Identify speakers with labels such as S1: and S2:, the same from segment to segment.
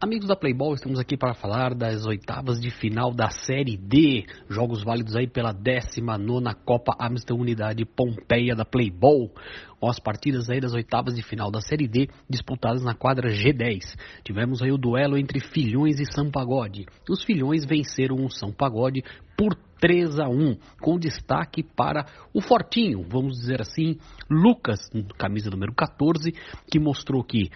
S1: Amigos da Playboy, estamos aqui para falar das oitavas de final da Série D, jogos válidos aí pela 19 Copa Amsterdã Unidade Pompeia da Playboy. As partidas aí das oitavas de final da Série D disputadas na quadra G10. Tivemos aí o duelo entre Filhões e São Pagode. Os Filhões venceram o São Pagode por 3 a 1, com destaque para o fortinho, vamos dizer assim, Lucas, camisa número 14, que mostrou que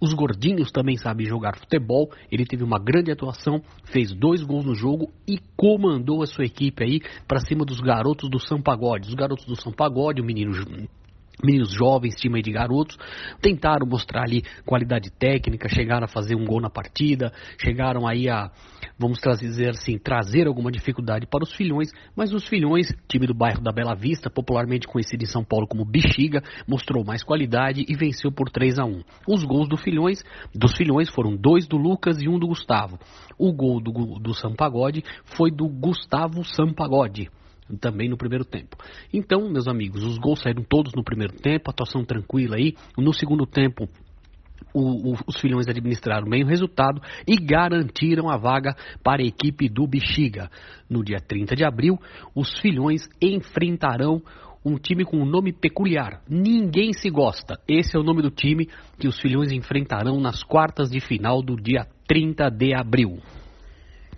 S1: os gordinhos também sabem jogar futebol. Ele teve uma grande atuação, fez dois gols no jogo e comandou a sua equipe aí para cima dos garotos do São Pagode. Os garotos do São Pagode, o menino Meninos jovens, time de garotos, tentaram mostrar ali qualidade técnica, chegaram a fazer um gol na partida, chegaram aí a, vamos dizer assim, trazer alguma dificuldade para os filhões, mas os filhões, time do bairro da Bela Vista, popularmente conhecido em São Paulo como Bexiga, mostrou mais qualidade e venceu por 3 a 1. Os gols do filhões, dos filhões foram dois do Lucas e um do Gustavo. O gol do, do Sampagode foi do Gustavo Sampagode também no primeiro tempo. Então, meus amigos, os gols saíram todos no primeiro tempo, atuação tranquila aí. No segundo tempo, o, o, os filhões administraram bem o resultado e garantiram a vaga para a equipe do Bexiga. No dia 30 de abril, os filhões enfrentarão um time com um nome peculiar. Ninguém se gosta. Esse é o nome do time que os filhões enfrentarão nas quartas de final do dia 30 de abril.